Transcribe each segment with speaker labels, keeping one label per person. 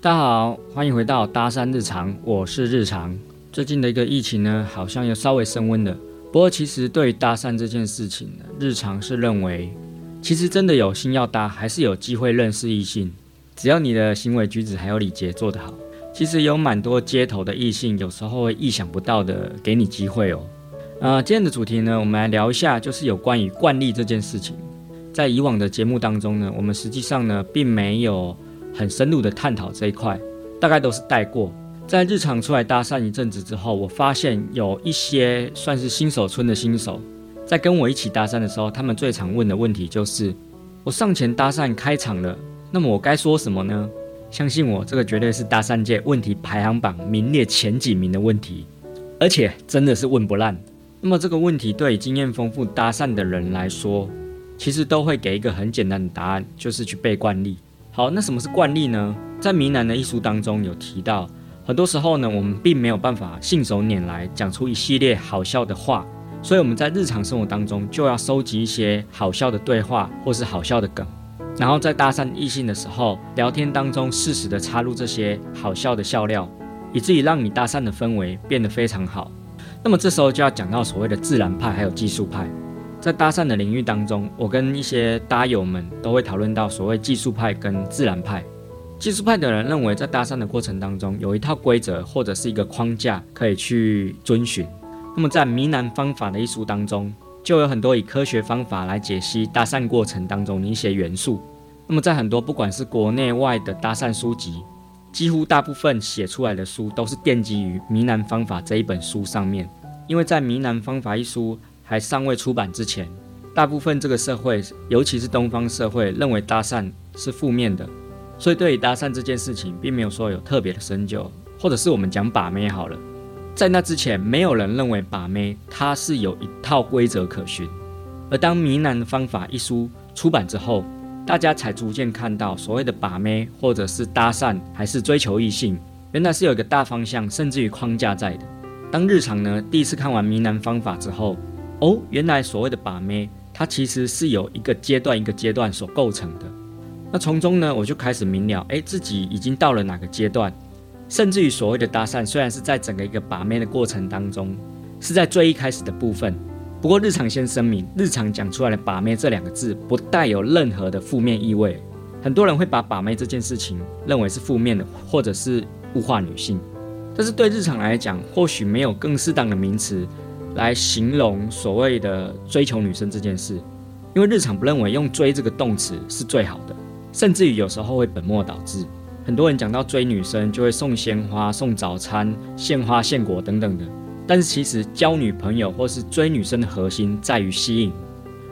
Speaker 1: 大家好，欢迎回到搭讪日常，我是日常。最近的一个疫情呢，好像又稍微升温了。不过，其实对于搭讪这件事情呢，日常是认为，其实真的有心要搭，还是有机会认识异性。只要你的行为举止还有礼节做得好，其实有蛮多街头的异性，有时候会意想不到的给你机会哦。呃，今天的主题呢，我们来聊一下，就是有关于惯例这件事情。在以往的节目当中呢，我们实际上呢，并没有。很深入的探讨这一块，大概都是带过。在日常出来搭讪一阵子之后，我发现有一些算是新手村的新手，在跟我一起搭讪的时候，他们最常问的问题就是：我上前搭讪开场了，那么我该说什么呢？相信我，这个绝对是搭讪界问题排行榜名列前几名的问题，而且真的是问不烂。那么这个问题对经验丰富搭讪的人来说，其实都会给一个很简单的答案，就是去背惯例。好，那什么是惯例呢？在《迷男》的一书当中有提到，很多时候呢，我们并没有办法信手拈来讲出一系列好笑的话，所以我们在日常生活当中就要收集一些好笑的对话或是好笑的梗，然后在搭讪异性的时候，聊天当中适时的插入这些好笑的笑料，以至于让你搭讪的氛围变得非常好。那么这时候就要讲到所谓的自然派还有技术派。在搭讪的领域当中，我跟一些搭友们都会讨论到所谓技术派跟自然派。技术派的人认为，在搭讪的过程当中有一套规则或者是一个框架可以去遵循。那么在《迷男方法》的一书当中，就有很多以科学方法来解析搭讪过程当中的一些元素。那么在很多不管是国内外的搭讪书籍，几乎大部分写出来的书都是奠基于《迷男方法》这一本书上面，因为在《迷男方法》一书。还尚未出版之前，大部分这个社会，尤其是东方社会，认为搭讪是负面的，所以对于搭讪这件事情，并没有说有特别的深究，或者是我们讲把妹好了，在那之前，没有人认为把妹它是有一套规则可循，而当《迷男的方法》一书出版之后，大家才逐渐看到所谓的把妹，或者是搭讪，还是追求异性，原来是有一个大方向，甚至于框架在的。当日常呢第一次看完《迷男方法》之后，哦，原来所谓的把妹，它其实是有一个阶段一个阶段所构成的。那从中呢，我就开始明了，哎，自己已经到了哪个阶段，甚至于所谓的搭讪，虽然是在整个一个把妹的过程当中，是在最一开始的部分。不过日常先声明，日常讲出来的把妹这两个字，不带有任何的负面意味。很多人会把把妹这件事情认为是负面的，或者是物化女性。但是对日常来讲，或许没有更适当的名词。来形容所谓的追求女生这件事，因为日常不认为用追这个动词是最好的，甚至于有时候会本末倒置。很多人讲到追女生就会送鲜花、送早餐、献花献果等等的，但是其实交女朋友或是追女生的核心在于吸引。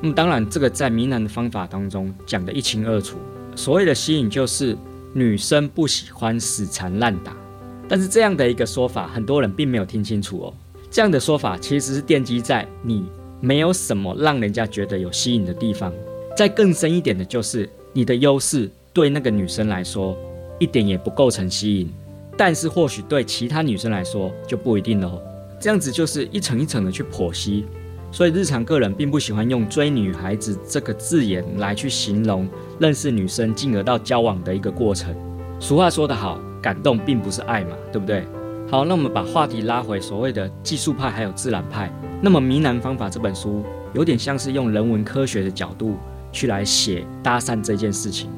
Speaker 1: 那么当然，这个在迷男的方法当中讲得一清二楚。所谓的吸引就是女生不喜欢死缠烂打，但是这样的一个说法，很多人并没有听清楚哦。这样的说法其实是奠基在你没有什么让人家觉得有吸引的地方。再更深一点的就是你的优势对那个女生来说一点也不构成吸引，但是或许对其他女生来说就不一定喽。这样子就是一层一层的去剖析。所以日常个人并不喜欢用追女孩子这个字眼来去形容认识女生进而到交往的一个过程。俗话说得好，感动并不是爱嘛，对不对？好，那我们把话题拉回所谓的技术派还有自然派。那么《迷男方法》这本书有点像是用人文科学的角度去来写搭讪这件事情。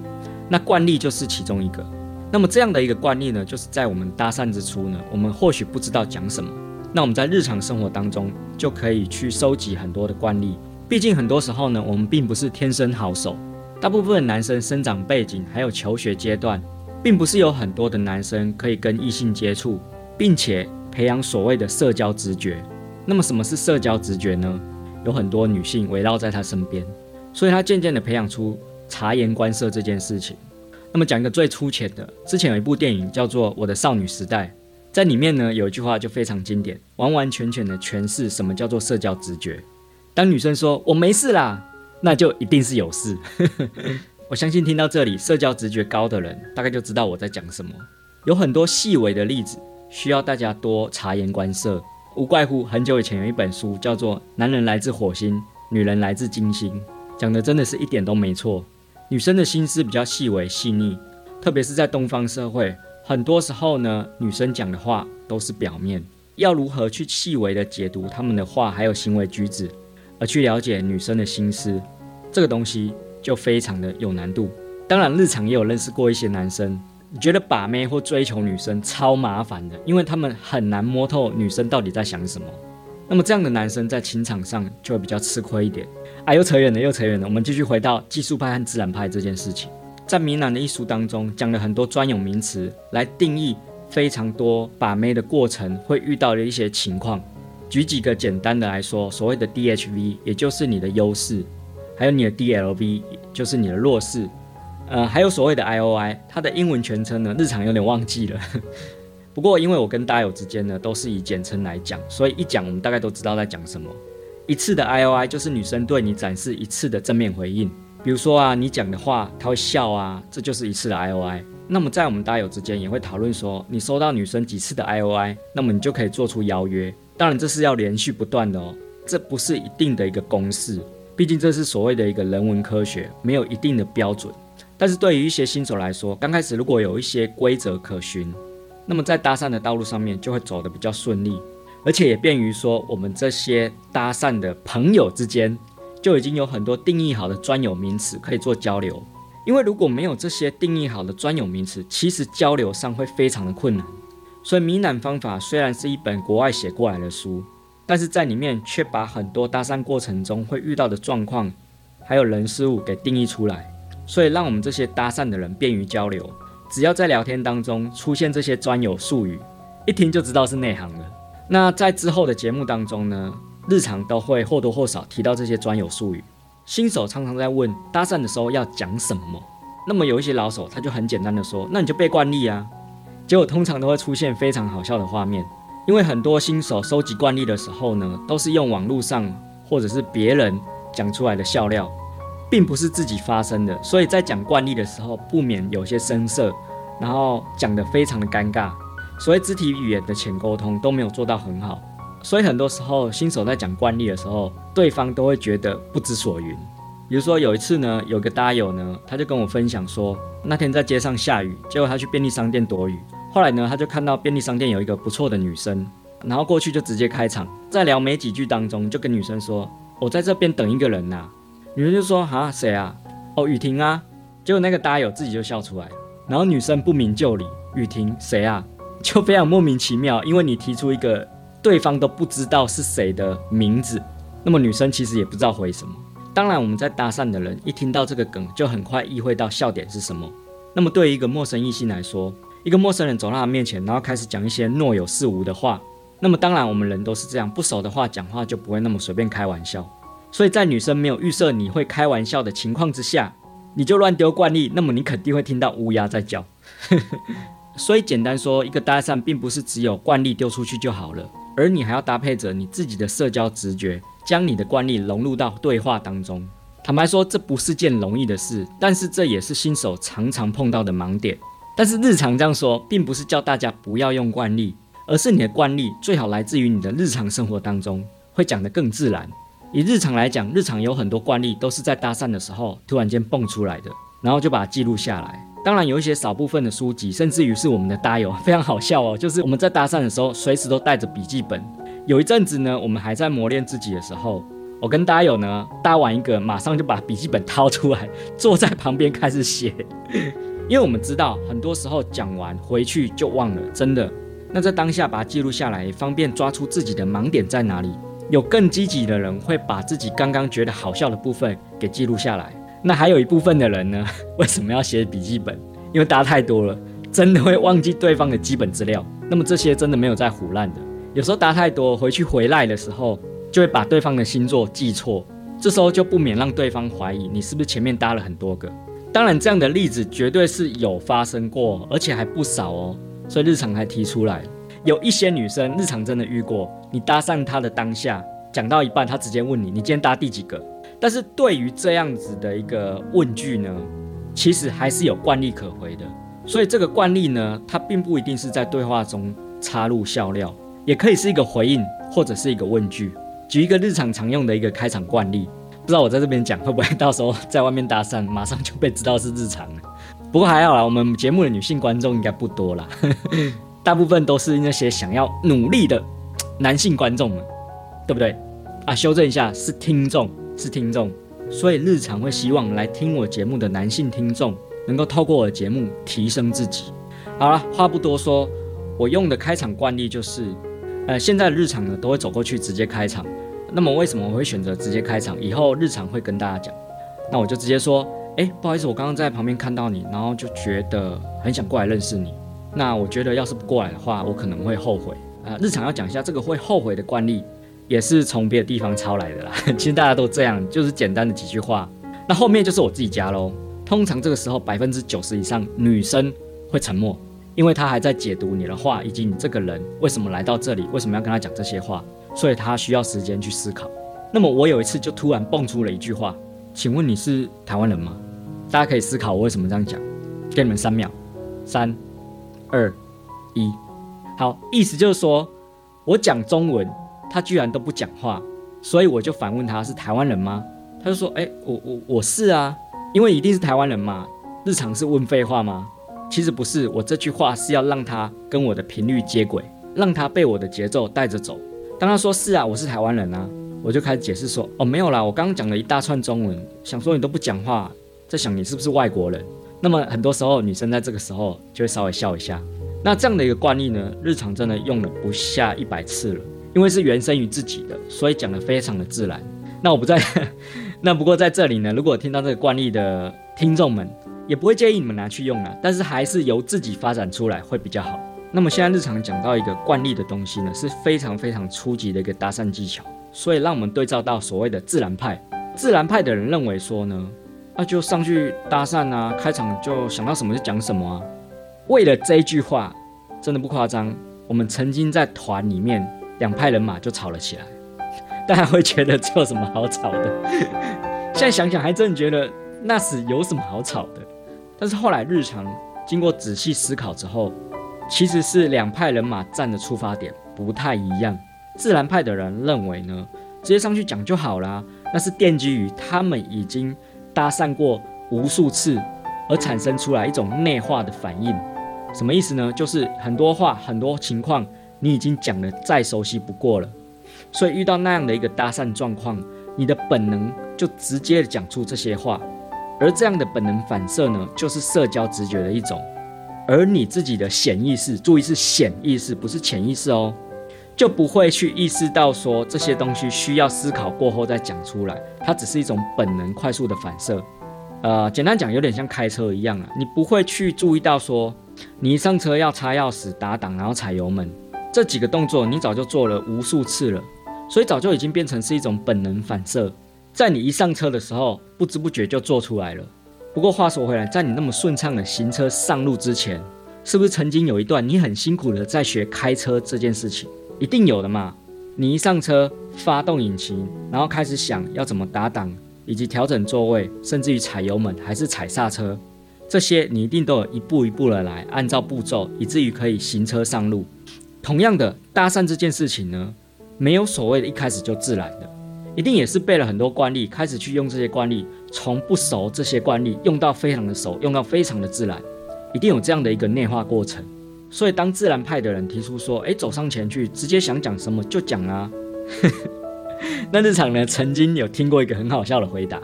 Speaker 1: 那惯例就是其中一个。那么这样的一个惯例呢，就是在我们搭讪之初呢，我们或许不知道讲什么。那我们在日常生活当中就可以去收集很多的惯例。毕竟很多时候呢，我们并不是天生好手。大部分男生生长背景还有求学阶段，并不是有很多的男生可以跟异性接触。并且培养所谓的社交直觉。那么什么是社交直觉呢？有很多女性围绕在他身边，所以他渐渐的培养出察言观色这件事情。那么讲一个最粗浅的，之前有一部电影叫做《我的少女时代》，在里面呢有一句话就非常经典，完完全全的诠释什么叫做社交直觉。当女生说我没事啦，那就一定是有事。我相信听到这里，社交直觉高的人大概就知道我在讲什么。有很多细微的例子。需要大家多察言观色，无怪乎很久以前有一本书叫做《男人来自火星，女人来自金星》，讲的真的是一点都没错。女生的心思比较细微细腻，特别是在东方社会，很多时候呢，女生讲的话都是表面，要如何去细微的解读她们的话还有行为举止，而去了解女生的心思，这个东西就非常的有难度。当然，日常也有认识过一些男生。你觉得把妹或追求女生超麻烦的，因为他们很难摸透女生到底在想什么。那么这样的男生在情场上就会比较吃亏一点。啊，又扯远了，又扯远了。我们继续回到技术派和自然派这件事情。在《明男》的一书当中，讲了很多专有名词来定义非常多把妹的过程会遇到的一些情况。举几个简单的来说，所谓的 DHV，也就是你的优势，还有你的 DLV，就是你的弱势。呃，还有所谓的 I O I，它的英文全称呢，日常有点忘记了。不过因为我跟大友之间呢都是以简称来讲，所以一讲我们大概都知道在讲什么。一次的 I O I 就是女生对你展示一次的正面回应，比如说啊，你讲的话她会笑啊，这就是一次的 I O I。那么在我们大友之间也会讨论说，你收到女生几次的 I O I，那么你就可以做出邀约。当然这是要连续不断的哦，这不是一定的一个公式，毕竟这是所谓的一个人文科学，没有一定的标准。但是对于一些新手来说，刚开始如果有一些规则可循，那么在搭讪的道路上面就会走得比较顺利，而且也便于说我们这些搭讪的朋友之间就已经有很多定义好的专有名词可以做交流。因为如果没有这些定义好的专有名词，其实交流上会非常的困难。所以《明男方法》虽然是一本国外写过来的书，但是在里面却把很多搭讪过程中会遇到的状况，还有人事物给定义出来。所以，让我们这些搭讪的人便于交流。只要在聊天当中出现这些专有术语，一听就知道是内行的。那在之后的节目当中呢，日常都会或多或少提到这些专有术语。新手常常在问搭讪的时候要讲什么，那么有一些老手他就很简单的说：“那你就背惯例啊。”结果通常都会出现非常好笑的画面，因为很多新手收集惯例的时候呢，都是用网络上或者是别人讲出来的笑料。并不是自己发生的，所以在讲惯例的时候，不免有些生涩，然后讲得非常的尴尬，所以肢体语言的浅沟通都没有做到很好，所以很多时候新手在讲惯例的时候，对方都会觉得不知所云。比如说有一次呢，有个搭友呢，他就跟我分享说，那天在街上下雨，结果他去便利商店躲雨，后来呢，他就看到便利商店有一个不错的女生，然后过去就直接开场，在聊没几句当中，就跟女生说，我在这边等一个人呐。女生就说：“哈，谁啊？哦，雨婷啊。”结果那个搭友自己就笑出来，然后女生不明就里：“雨婷谁啊？”就非常莫名其妙，因为你提出一个对方都不知道是谁的名字，那么女生其实也不知道回什么。当然，我们在搭讪的人一听到这个梗，就很快意会到笑点是什么。那么对于一个陌生异性来说，一个陌生人走到他面前，然后开始讲一些若有似无的话，那么当然我们人都是这样，不熟的话讲话就不会那么随便开玩笑。所以在女生没有预设你会开玩笑的情况之下，你就乱丢惯例，那么你肯定会听到乌鸦在叫。所以简单说，一个搭讪并不是只有惯例丢出去就好了，而你还要搭配着你自己的社交直觉，将你的惯例融入到对话当中。坦白说，这不是件容易的事，但是这也是新手常常碰到的盲点。但是日常这样说，并不是叫大家不要用惯例，而是你的惯例最好来自于你的日常生活当中，会讲得更自然。以日常来讲，日常有很多惯例都是在搭讪的时候突然间蹦出来的，然后就把它记录下来。当然有一些少部分的书籍，甚至于是我们的搭友，非常好笑哦。就是我们在搭讪的时候，随时都带着笔记本。有一阵子呢，我们还在磨练自己的时候，我跟搭友呢搭完一个，马上就把笔记本掏出来，坐在旁边开始写。因为我们知道，很多时候讲完回去就忘了，真的。那在当下把它记录下来，也方便抓出自己的盲点在哪里。有更积极的人会把自己刚刚觉得好笑的部分给记录下来。那还有一部分的人呢？为什么要写笔记本？因为搭太多了，真的会忘记对方的基本资料。那么这些真的没有在胡乱的。有时候搭太多，回去回来的时候就会把对方的星座记错，这时候就不免让对方怀疑你是不是前面搭了很多个。当然，这样的例子绝对是有发生过，而且还不少哦。所以日常还提出来。有一些女生日常真的遇过，你搭讪她的当下，讲到一半，她直接问你，你今天搭第几个？但是对于这样子的一个问句呢，其实还是有惯例可回的。所以这个惯例呢，它并不一定是在对话中插入笑料，也可以是一个回应，或者是一个问句。举一个日常常用的一个开场惯例，不知道我在这边讲会不会到时候在外面搭讪，马上就被知道是日常了。不过还好啦，我们节目的女性观众应该不多啦，大部分都是那些想要努力的男性观众们，对不对？啊，修正一下，是听众，是听众。所以日常会希望来听我节目的男性听众，能够透过我的节目提升自己。好了，话不多说，我用的开场惯例就是，呃，现在日常呢都会走过去直接开场。那么为什么我会选择直接开场？以后日常会跟大家讲。那我就直接说，哎，不好意思，我刚刚在旁边看到你，然后就觉得很想过来认识你。那我觉得要是不过来的话，我可能会后悔。啊、呃，日常要讲一下这个会后悔的惯例。也是从别的地方抄来的啦，其实大家都这样，就是简单的几句话。那后面就是我自己加喽。通常这个时候百分之九十以上女生会沉默，因为她还在解读你的话，以及你这个人为什么来到这里，为什么要跟她讲这些话，所以她需要时间去思考。那么我有一次就突然蹦出了一句话，请问你是台湾人吗？大家可以思考我为什么这样讲，给你们三秒，三、二、一，好，意思就是说我讲中文。他居然都不讲话，所以我就反问他是台湾人吗？他就说：“哎、我我我是啊，因为一定是台湾人嘛。日常是问废话吗？其实不是，我这句话是要让他跟我的频率接轨，让他被我的节奏带着走。当他说是啊，我是台湾人啊，我就开始解释说：哦，没有啦，我刚刚讲了一大串中文，想说你都不讲话，在想你是不是外国人。那么很多时候女生在这个时候就会稍微笑一下。那这样的一个惯例呢，日常真的用了不下一百次了。”因为是原生于自己的，所以讲得非常的自然。那我不在，那不过在这里呢，如果听到这个惯例的听众们，也不会建议你们拿去用了，但是还是由自己发展出来会比较好。那么现在日常讲到一个惯例的东西呢，是非常非常初级的一个搭讪技巧，所以让我们对照到所谓的自然派。自然派的人认为说呢，那就上去搭讪啊，开场就想到什么就讲什么啊。为了这一句话，真的不夸张，我们曾经在团里面。两派人马就吵了起来，大家会觉得这有什么好吵的？现在想想还真觉得那时有什么好吵的。但是后来日常经过仔细思考之后，其实是两派人马站的出发点不太一样。自然派的人认为呢，直接上去讲就好啦，那是奠基于他们已经搭讪过无数次而产生出来一种内化的反应。什么意思呢？就是很多话很多情况。你已经讲得再熟悉不过了，所以遇到那样的一个搭讪状况，你的本能就直接讲出这些话，而这样的本能反射呢，就是社交直觉的一种，而你自己的潜意识，注意是潜意识，不是潜意识哦，就不会去意识到说这些东西需要思考过后再讲出来，它只是一种本能快速的反射，呃，简单讲有点像开车一样啊，你不会去注意到说你一上车要插钥匙、打档，然后踩油门。这几个动作你早就做了无数次了，所以早就已经变成是一种本能反射，在你一上车的时候，不知不觉就做出来了。不过话说回来，在你那么顺畅的行车上路之前，是不是曾经有一段你很辛苦的在学开车这件事情？一定有的嘛。你一上车，发动引擎，然后开始想要怎么打档，以及调整座位，甚至于踩油门还是踩刹车，这些你一定都有一步一步的来，按照步骤，以至于可以行车上路。同样的，搭讪这件事情呢，没有所谓的一开始就自然的，一定也是背了很多惯例，开始去用这些惯例，从不熟这些惯例用到非常的熟，用到非常的自然，一定有这样的一个内化过程。所以当自然派的人提出说，诶，走上前去，直接想讲什么就讲啊。那日常呢，曾经有听过一个很好笑的回答，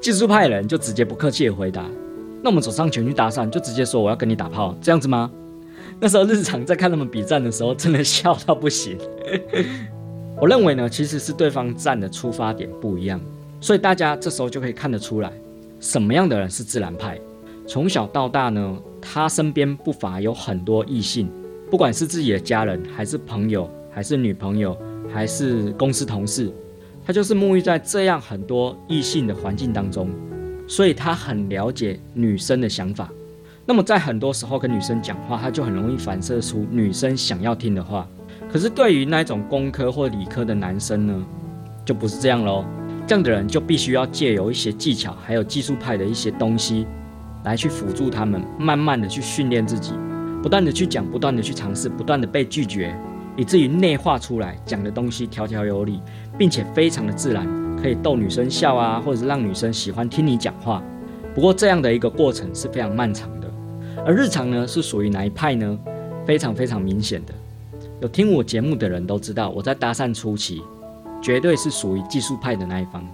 Speaker 1: 技术派的人就直接不客气的回答，那我们走上前去搭讪，就直接说我要跟你打炮，这样子吗？那时候日常在看他们比战的时候，真的笑到不行。我认为呢，其实是对方站的出发点不一样，所以大家这时候就可以看得出来，什么样的人是自然派。从小到大呢，他身边不乏有很多异性，不管是自己的家人，还是朋友，还是女朋友，还是公司同事，他就是沐浴在这样很多异性的环境当中，所以他很了解女生的想法。那么在很多时候跟女生讲话，他就很容易反射出女生想要听的话。可是对于那种工科或理科的男生呢，就不是这样喽。这样的人就必须要借由一些技巧，还有技术派的一些东西，来去辅助他们，慢慢的去训练自己，不断的去讲，不断的去尝试，不断的被拒绝，以至于内化出来讲的东西条条有理，并且非常的自然，可以逗女生笑啊，或者是让女生喜欢听你讲话。不过这样的一个过程是非常漫长的。而日常呢，是属于哪一派呢？非常非常明显的，有听我节目的人都知道，我在搭讪初期绝对是属于技术派的那一方。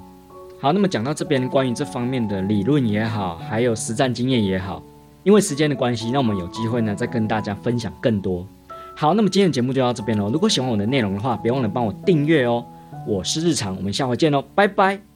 Speaker 1: 好，那么讲到这边，关于这方面的理论也好，还有实战经验也好，因为时间的关系，那我们有机会呢再跟大家分享更多。好，那么今天的节目就到这边喽。如果喜欢我的内容的话，别忘了帮我订阅哦。我是日常，我们下回见喽，拜拜。